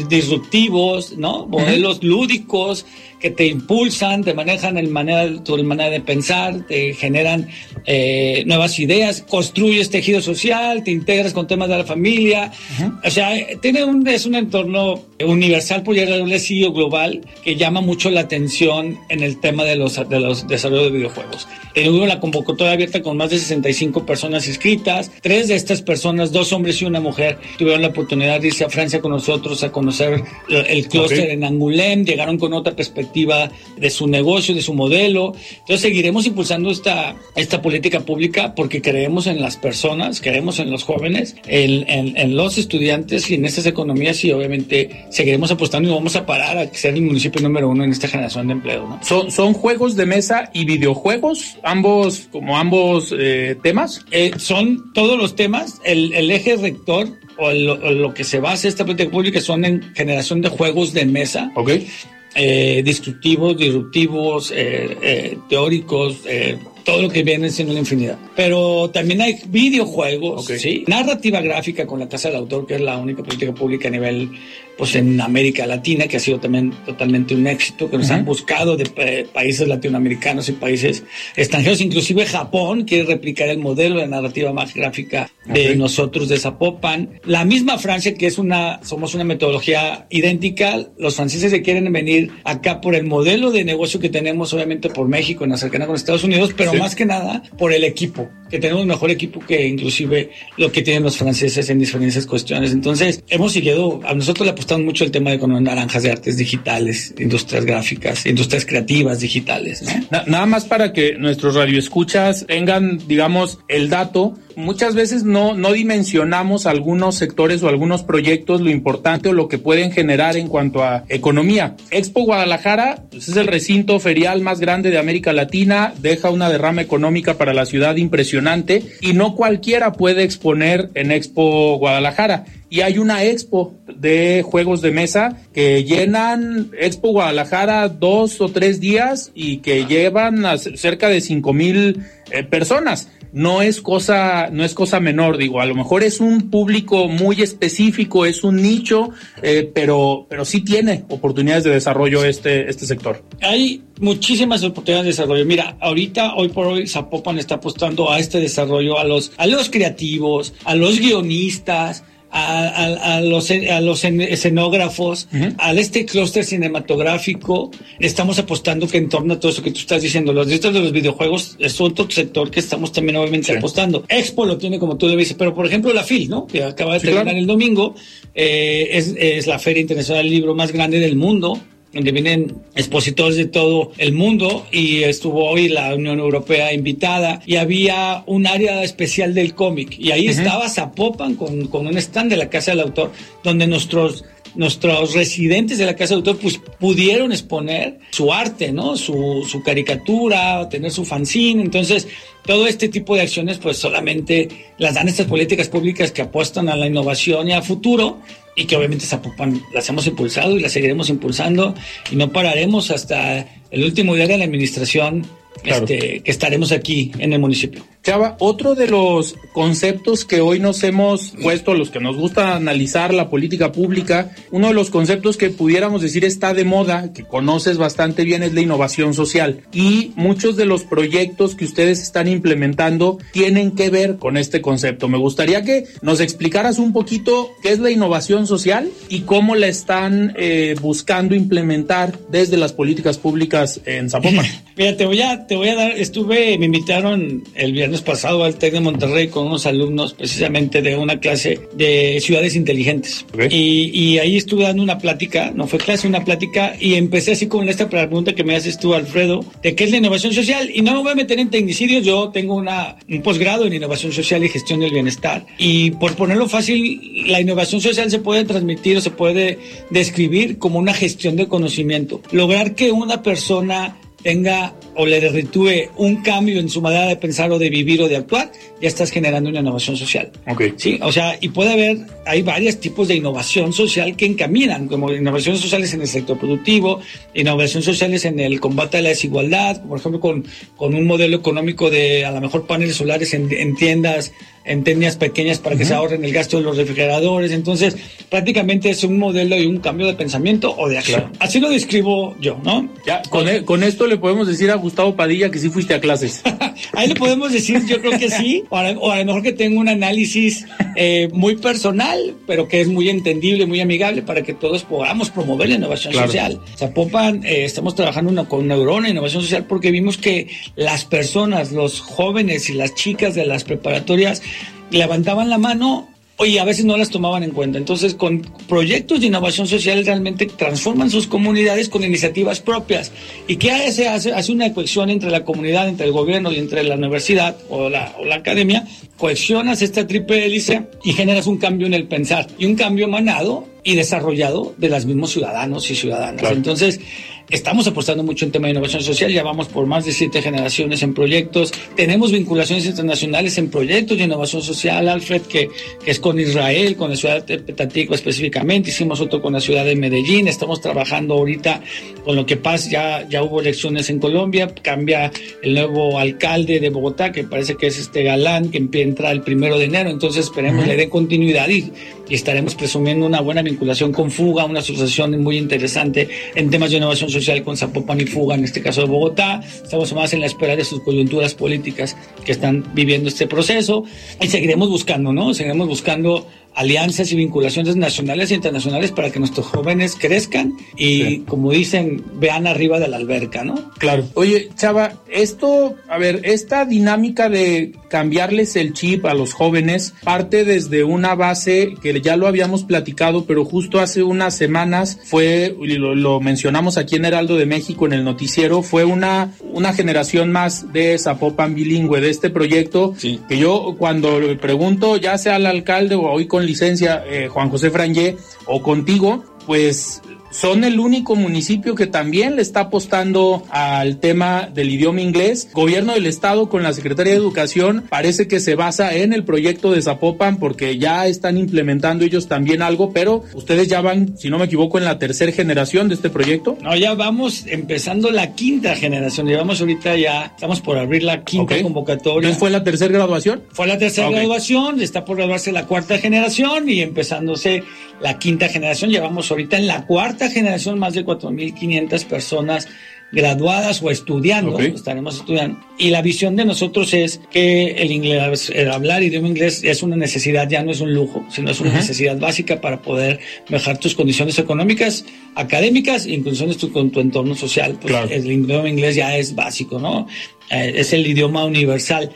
disruptivos, ¿no? Modelos uh -huh. lúdicos que te impulsan, te manejan el manera, tu manera de pensar, te generan eh, nuevas ideas, construyes tejido social, te integras con temas de la familia. Uh -huh. O sea, tiene un, es un entorno universal, por decirlo o global, que llama mucho la atención en el tema de los, de los desarrollos de videojuegos. Tenemos la convocatoria abierta con más de 65 personas inscritas. Tres de estas personas, dos hombres y una mujer, tuvieron la oportunidad de irse a Francia con nosotros a conocer el clúster okay. en Angoulême, llegaron con otra perspectiva de su negocio, de su modelo. Entonces seguiremos impulsando esta, esta política pública porque creemos en las personas, creemos en los jóvenes, en, en, en los estudiantes y en estas economías y obviamente seguiremos apostando y vamos a parar a ser el municipio número uno en esta generación de empleo. ¿no? ¿Son, ¿Son juegos de mesa y videojuegos? ¿Ambos, como ambos eh, temas? Eh, son todos los temas. El, el eje rector o, el, o lo que se basa esta política pública son en generación de juegos de mesa. Okay eh, destructivos, disruptivos, eh, eh, teóricos, eh, todo lo que viene siendo una infinidad. Pero también hay videojuegos, okay. ¿sí? narrativa gráfica con la Casa del Autor, que es la única política pública a nivel pues en América Latina, que ha sido también totalmente un éxito, que nos uh -huh. han buscado de eh, países latinoamericanos y países extranjeros, inclusive Japón quiere replicar el modelo de narrativa más gráfica de okay. nosotros de Zapopan. La misma Francia, que es una, somos una metodología idéntica, los franceses se quieren venir acá por el modelo de negocio que tenemos, obviamente por México, en la cercanía con Estados Unidos, pero sí. más que nada por el equipo, que tenemos un mejor equipo que inclusive lo que tienen los franceses en diferentes cuestiones. Entonces, hemos seguido, a nosotros apostamos mucho el tema de con naranjas de artes digitales, industrias gráficas, industrias creativas digitales. Nada más para que nuestros radioescuchas tengan, digamos, el dato muchas veces no, no dimensionamos algunos sectores o algunos proyectos lo importante o lo que pueden generar en cuanto a economía. Expo Guadalajara pues es el recinto ferial más grande de América Latina, deja una derrama económica para la ciudad impresionante y no cualquiera puede exponer en Expo Guadalajara. Y hay una expo de juegos de mesa que llenan Expo Guadalajara dos o tres días y que llevan a cerca de cinco mil eh, personas no es cosa no es cosa menor digo a lo mejor es un público muy específico es un nicho eh, pero pero sí tiene oportunidades de desarrollo este este sector. Hay muchísimas oportunidades de desarrollo. Mira ahorita hoy por hoy Zapopan está apostando a este desarrollo a los a los creativos a los guionistas a, a, a, los, a los escenógrafos, uh -huh. a este clúster cinematográfico, estamos apostando que en torno a todo eso que tú estás diciendo, los listas de los videojuegos es otro sector que estamos también obviamente sí. apostando. Expo lo tiene como tú lo dices, pero por ejemplo la FIL, ¿no? Que acaba de sí, terminar claro. el domingo, eh, es, es la Feria Internacional del Libro más grande del mundo, donde vienen expositores de todo el mundo y estuvo hoy la Unión Europea invitada y había un área especial del cómic y ahí uh -huh. estaba Zapopan con, con un stand de la Casa del Autor donde nuestros nuestros residentes de la Casa de Autor pues, pudieron exponer su arte, ¿no? Su, su, caricatura, tener su fanzine. Entonces, todo este tipo de acciones, pues solamente las dan estas políticas públicas que apuestan a la innovación y a futuro y que obviamente las hemos impulsado y las seguiremos impulsando y no pararemos hasta el último día de la administración claro. este, que estaremos aquí en el municipio. Chava, otro de los conceptos que hoy nos hemos puesto, los que nos gusta analizar la política pública, uno de los conceptos que pudiéramos decir está de moda, que conoces bastante bien, es la innovación social. Y muchos de los proyectos que ustedes están implementando tienen que ver con este concepto. Me gustaría que nos explicaras un poquito qué es la innovación social y cómo la están eh, buscando implementar desde las políticas públicas en Zapopan. Mira, te voy a, te voy a dar, estuve, me invitaron el viernes pasado al TEC de Monterrey con unos alumnos precisamente de una clase de ciudades inteligentes. Y, y, ahí estuve dando una plática, no fue clase, una plática, y empecé así con esta pregunta que me haces tú, Alfredo, de qué es la innovación social. Y no me voy a meter en tecnicidios, yo tengo una, un posgrado en innovación social y gestión del bienestar. Y por ponerlo fácil, la innovación social se puede transmitir o se puede describir como una gestión de conocimiento. Lograr que una persona tenga o le derritúe un cambio en su manera de pensar o de vivir o de actuar, ya estás generando una innovación social. Okay. Sí, o sea, y puede haber, hay varios tipos de innovación social que encaminan, como innovaciones sociales en el sector productivo, innovaciones sociales en el combate a la desigualdad, por ejemplo, con, con un modelo económico de a lo mejor paneles solares en, en tiendas en técnicas pequeñas para que se ahorren el gasto de los refrigeradores. Entonces, prácticamente es un modelo y un cambio de pensamiento o de acción. Así lo describo yo, ¿no? Ya, con, e, con, esto le podemos decir a Gustavo Padilla que sí fuiste a clases. Ahí le podemos decir, yo creo que sí, o a, o a lo mejor que tengo un análisis eh, muy personal, pero que es muy entendible, muy amigable para que todos podamos promover la innovación Claro. social. Zapopan, eh, estamos trabajando una- con Neurona Innovación Social porque vimos que las personas, los jóvenes y las chicas de las preparatorias levantaban la mano y a veces no las tomaban en cuenta. Entonces, con proyectos de innovación social realmente transforman sus comunidades con iniciativas propias. ¿Y qué hace? Hace, hace una cohesión entre la comunidad, entre el gobierno y entre la universidad o la, o la academia. Cohesionas esta triple hélice y generas un cambio en el pensar y un cambio emanado y desarrollado de los mismos ciudadanos y ciudadanas. Claro. Entonces, estamos apostando mucho en tema de innovación social, ya vamos por más de siete generaciones en proyectos, tenemos vinculaciones internacionales en proyectos de innovación social, Alfred, que, que es con Israel, con la ciudad de Petatico específicamente, hicimos otro con la ciudad de Medellín, estamos trabajando ahorita con lo que pasa, ya, ya hubo elecciones en Colombia, cambia el nuevo alcalde de Bogotá, que parece que es este Galán, que empieza a entrar el primero de enero, entonces esperemos le den continuidad y, y estaremos presumiendo una buena vinculación con Fuga, una asociación muy interesante en temas de innovación social con Zapopan y Fuga, en este caso de Bogotá. Estamos más en la espera de sus coyunturas políticas que están viviendo este proceso y seguiremos buscando, ¿no? Seguiremos buscando alianzas y vinculaciones nacionales e internacionales para que nuestros jóvenes crezcan y, como dicen, vean arriba de la alberca, ¿no? Claro. Oye, Chava, esto, a ver, esta dinámica de cambiarles el chip a los jóvenes parte desde una base que ya lo habíamos platicado, pero justo hace unas semanas fue, y lo, lo mencionamos aquí en Heraldo de México en el noticiero, fue una, una generación más de Zapopan bilingüe, de este proyecto, que yo cuando le pregunto, ya sea al alcalde o hoy con licencia, eh, Juan José Frangé, o contigo, pues son el único municipio que también le está apostando al tema del idioma inglés. Gobierno del Estado con la Secretaría de Educación parece que se basa en el proyecto de Zapopan porque ya están implementando ellos también algo, pero ustedes ya van, si no me equivoco, en la tercera generación de este proyecto. No, ya vamos empezando la quinta generación. Llevamos ahorita ya, estamos por abrir la quinta convocatoria. Entonces fue la tercera graduación. Fue la tercera graduación, está por graduarse la cuarta generación y empezándose la quinta generación. Llevamos ahorita en la cuarta generación más de 4.500 personas graduadas o estudiando, estaremos estudiando. Y la visión de nosotros es que el inglés, el hablar idioma inglés es una necesidad, ya no es un lujo, sino es una necesidad básica para poder mejorar tus condiciones económicas, académicas, incluso en tu, con tu entorno social. Pues Claro. el idioma inglés ya es básico, ¿no? Eh, es el idioma universal.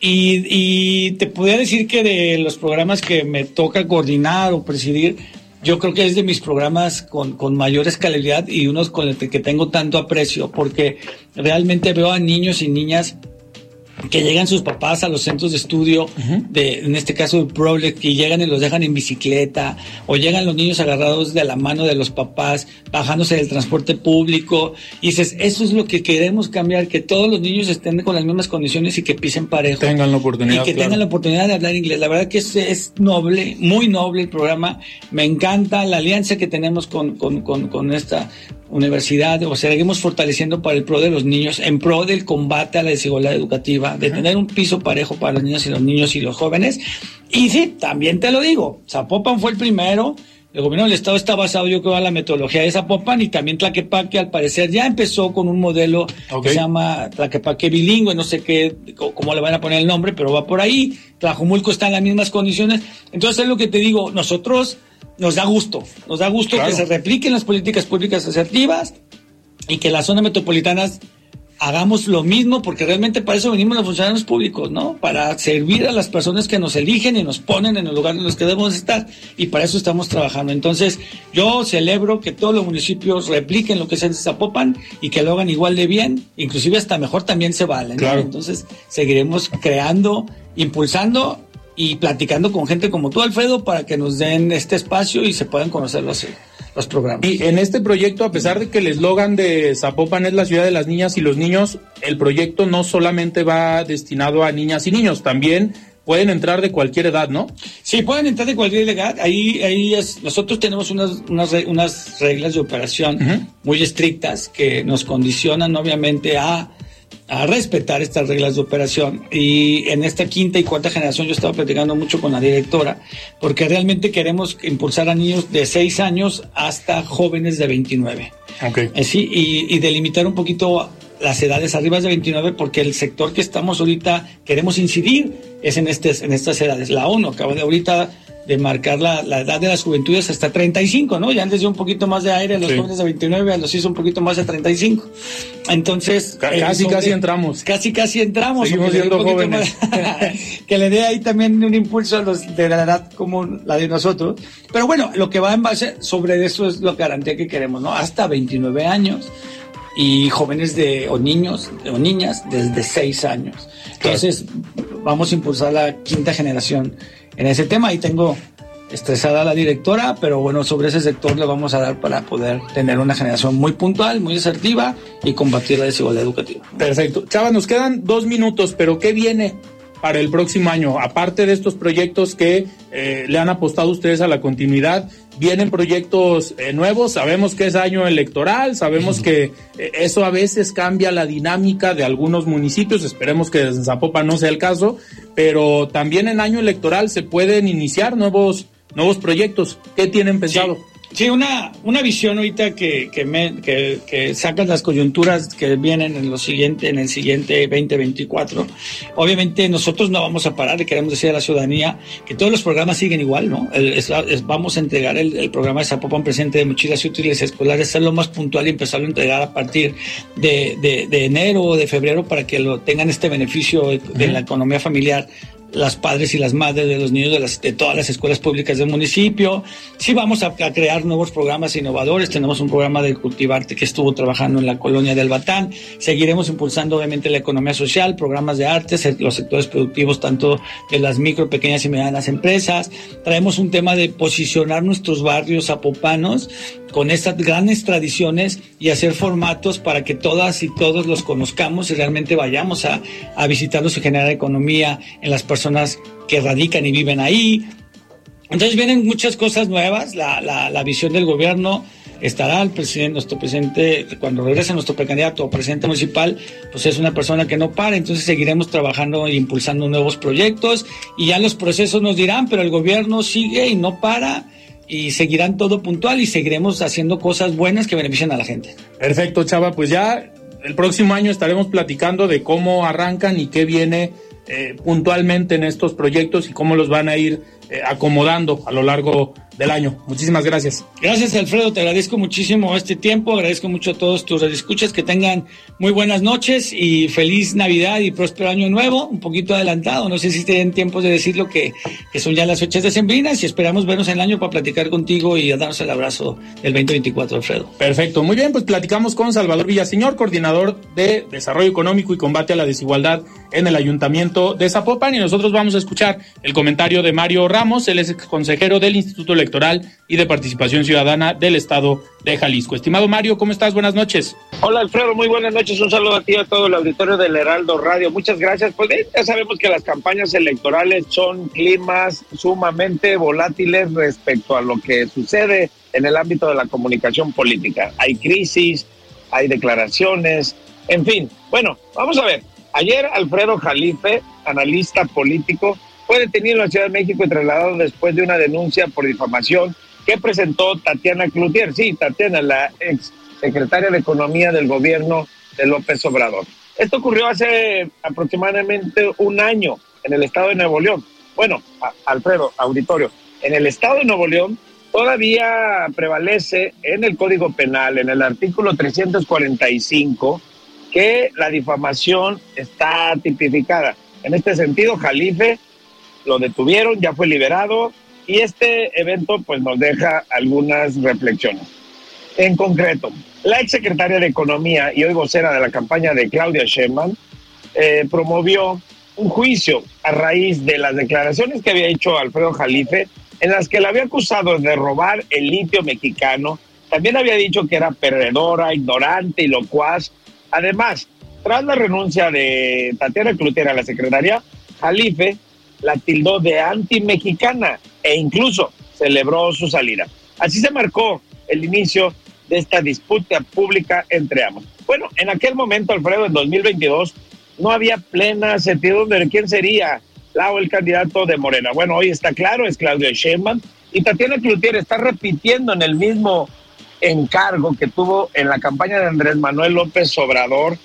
Y, y te podría decir que de los programas que me toca coordinar o presidir, yo creo que es de mis programas con, con mayor escalabilidad y unos con el que tengo tanto aprecio, porque realmente veo a niños y niñas que llegan sus papás a los centros de estudio, de, en este caso el Project, y llegan y los dejan en bicicleta, o llegan los niños agarrados de la mano de los papás, bajándose del transporte público, y dices, eso es lo que queremos cambiar, que todos los niños estén con las mismas condiciones y que pisen parejo. Tengan la oportunidad, Y que claro. tengan la oportunidad de hablar inglés. La verdad que es, es noble, muy noble el programa. Me encanta la alianza que tenemos con, con, con, con esta universidad. O sea, seguimos fortaleciendo para el pro de los niños, en pro del combate a la desigualdad educativa. De tener un piso parejo para los niños y los niños y los jóvenes. Y sí, también te lo digo, Zapopan fue el primero, el gobierno del estado está basado, yo creo, en la metodología de Zapopan y también Tlaquepaque, al parecer, ya empezó con un modelo que se llama Tlaquepaque bilingüe, no sé qué, cómo le van a poner el nombre, pero va por ahí. Tlajumulco está en las mismas condiciones. Entonces, es lo que te digo, nosotros nos da gusto, nos da gusto que se repliquen las políticas públicas asertivas y que las zonas metropolitanas hagamos lo mismo, porque realmente para eso venimos los funcionarios públicos, ¿no? Para servir a las personas que nos eligen y nos ponen en el lugar en los que debemos estar. Y para eso estamos trabajando. Entonces, yo celebro que todos los municipios repliquen lo que se Zapopan y que lo hagan igual de bien, inclusive hasta mejor también se valen. Entonces, seguiremos creando, impulsando y platicando con gente como tú, Alfredo, para que nos den este espacio y se puedan conocer los, los programas. Y en este proyecto, a pesar de que el eslogan de Zapopan es la ciudad de las niñas y los niños, el proyecto no solamente va destinado a niñas y niños, también pueden entrar de cualquier edad, ¿no? Sí, pueden entrar de cualquier edad. Ahí, ahí es, nosotros tenemos unas, unas, unas reglas de operación muy estrictas que nos condicionan, obviamente, a a respetar estas reglas de operación. Y en esta quinta y cuarta generación yo estaba platicando mucho con la directora, porque realmente queremos impulsar a niños de 6 años hasta jóvenes de 29. Okay. Eh, sí, y, y delimitar un poquito las edades arriba de 29 porque el sector que estamos ahorita queremos incidir es en, este, en estas edades. La ONU acaba de ahorita de marcar la, la, edad de las juventudes hasta 35, ¿no? Ya antes dio un poquito más de aire a los jóvenes de 29, a los hizo un poquito más de 35. Entonces... casi, casi entramos. Casi, casi entramos. Seguimos siendo jóvenes. que le dé ahí también un impulso a los de la edad como la de nosotros. Pero bueno, lo que va en base sobre eso es la garantía que queremos, ¿no? Hasta 29 años y jóvenes de, o niños o niñas desde 6 años. Entonces, vamos a impulsar la quinta generación en ese tema. y tengo estresada la directora, pero bueno, sobre ese sector le vamos a dar para poder tener una generación muy puntual, muy asertiva y combatir la desigualdad educativa. Perfecto. Chava, nos quedan dos minutos, pero ¿qué viene para el próximo año? Aparte de estos proyectos que eh, le han apostado ustedes a la continuidad, vienen proyectos eh, nuevos, sabemos que es año electoral, sabemos que eh, eso a veces cambia la dinámica de algunos municipios, esperemos que en Zapopan no sea el caso, pero también en año electoral se pueden iniciar nuevos, nuevos proyectos. ¿Qué tienen pensado? Sí, una, una visión ahorita que, que, me, que, que sacas las coyunturas que vienen en, lo siguiente, en el siguiente 2024. Obviamente nosotros no vamos a parar, queremos decir a la ciudadanía que todos los programas siguen igual, ¿no? vamos a entregar el, el, programa de Zapopan presente de mochilas útiles escolares, ser lo más puntual y empezarlo a entregar a partir de, de, de enero o de febrero para que lo tengan este beneficio de la economía familiar las padres y las madres de los niños de, las, de todas las escuelas públicas del municipio. Sí vamos a, crear nuevos programas innovadores. Tenemos un programa de Cultivarte que estuvo trabajando en la colonia del Batán. Seguiremos impulsando obviamente la economía social, programas de artes, los sectores productivos tanto de las micro, pequeñas y medianas empresas. Traemos un tema de posicionar nuestros barrios apopanos con estas grandes tradiciones y hacer formatos para que todas y todos los conozcamos y realmente vayamos a, a visitarlos y generar economía en las personas que radican y viven ahí. Entonces vienen muchas cosas nuevas, la, la, la visión del gobierno estará el presidente, nuestro presidente, cuando regrese nuestro precandidato o presidente municipal, pues es una persona que no para, entonces seguiremos trabajando e impulsando nuevos proyectos y ya los procesos nos dirán, pero el gobierno sigue y no para y seguirán todo puntual y seguiremos haciendo cosas buenas que benefician a la gente. Perfecto, Chava, pues ya el próximo año estaremos platicando de cómo arrancan y qué viene eh, puntualmente en estos proyectos y cómo los van a ir eh, acomodando a lo largo del año. Muchísimas gracias. Gracias, Alfredo. Te agradezco muchísimo este tiempo. Agradezco mucho a todos tus escuchas que tengan muy buenas noches y feliz Navidad y próspero año nuevo. Un poquito adelantado. No sé si tienen tiempo de decirlo que, que son ya las fechas decembrinas y esperamos vernos en el año para platicar contigo y darnos el abrazo del 2024, Alfredo. Perfecto. Muy bien, pues platicamos con Salvador Villaseñor, coordinador de Desarrollo Económico y Combate a la Desigualdad en el Ayuntamiento de Zapopan y nosotros vamos a escuchar el comentario de Mario Ramos, él es consejero del Instituto Electoral y de Participación Ciudadana del Estado de Jalisco. Estimado Mario, ¿cómo estás? Buenas noches. Hola Alfredo, muy buenas noches. Un saludo a ti y a todo el auditorio del Heraldo Radio. Muchas gracias. Pues ya sabemos que las campañas electorales son climas sumamente volátiles respecto a lo que sucede en el ámbito de la comunicación política. Hay crisis, hay declaraciones, en fin. Bueno, vamos a ver Ayer Alfredo Jalife, analista político, fue detenido en la Ciudad de México y trasladado después de una denuncia por difamación que presentó Tatiana Cloutier. Sí, Tatiana, la ex secretaria de Economía del gobierno de López Obrador. Esto ocurrió hace aproximadamente un año en el estado de Nuevo León. Bueno, Alfredo, auditorio, en el estado de Nuevo León todavía prevalece en el Código Penal, en el artículo 345, que la difamación está tipificada. En este sentido, Jalife lo detuvieron, ya fue liberado y este evento pues nos deja algunas reflexiones. En concreto, la exsecretaria de Economía y hoy vocera de la campaña de Claudia Sheinbaum eh, promovió un juicio a raíz de las declaraciones que había hecho Alfredo Jalife en las que le había acusado de robar el litio mexicano. También había dicho que era perdedora, ignorante y locuaz. Además, tras la renuncia de Tatiana Clutier a la secretaria, Jalife la tildó de anti-mexicana e incluso celebró su salida. Así se marcó el inicio de esta disputa pública entre ambos. Bueno, en aquel momento, Alfredo, en 2022, no había plena certidumbre de quién sería la o el candidato de Morena. Bueno, hoy está claro, es Claudio Sheinbaum y Tatiana Cloutier está repitiendo en el mismo encargo que tuvo en la campaña de Andrés Manuel López Obrador,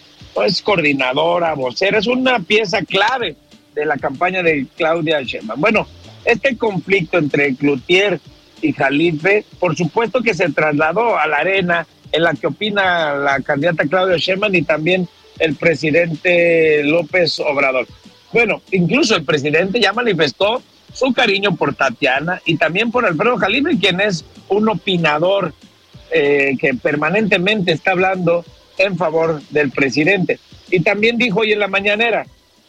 es coordinadora, vocera, es una pieza clave de la campaña de Claudia Sheinbaum. Bueno, este conflicto entre Cloutier y Jalife, por supuesto que se trasladó a la arena en la que opina la candidata Claudia Sheinbaum y también el presidente López Obrador. Bueno, incluso el presidente ya manifestó su cariño por Tatiana y también por Alfredo Jalife, quien es un opinador eh, que permanentemente está hablando en favor del presidente. Y también dijo hoy en la mañanera,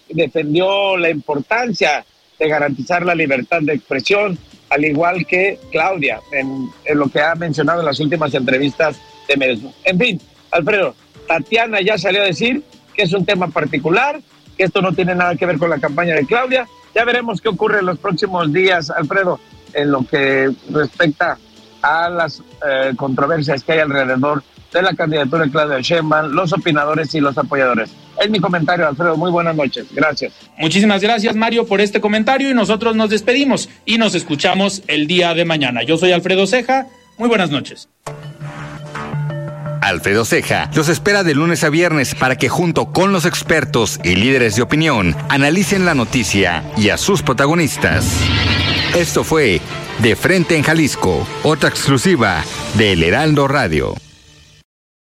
defendió la importancia de garantizar la libertad de expresión, al igual que Claudia, en, lo que ha mencionado en las últimas entrevistas de medios. En fin, Alfredo, Tatiana ya salió a decir que es un tema particular, que esto no tiene nada que ver con la campaña de Claudia. Ya veremos qué ocurre en los próximos días, Alfredo, en lo que respecta a las eh, controversias que hay alrededor de la candidatura de Claudia Sheinbaum, los opinadores y los apoyadores. Es mi comentario, Alfredo. Muy buenas noches. Gracias. Muchísimas gracias, Mario, por este comentario y nosotros nos despedimos y nos escuchamos el día de mañana. Yo soy Alfredo Ceja. Muy buenas noches. Alfredo Ceja los espera de lunes a viernes para que junto con los expertos y líderes de opinión analicen la noticia y a sus protagonistas. Esto fue De Frente en Jalisco, otra exclusiva de El Heraldo Radio.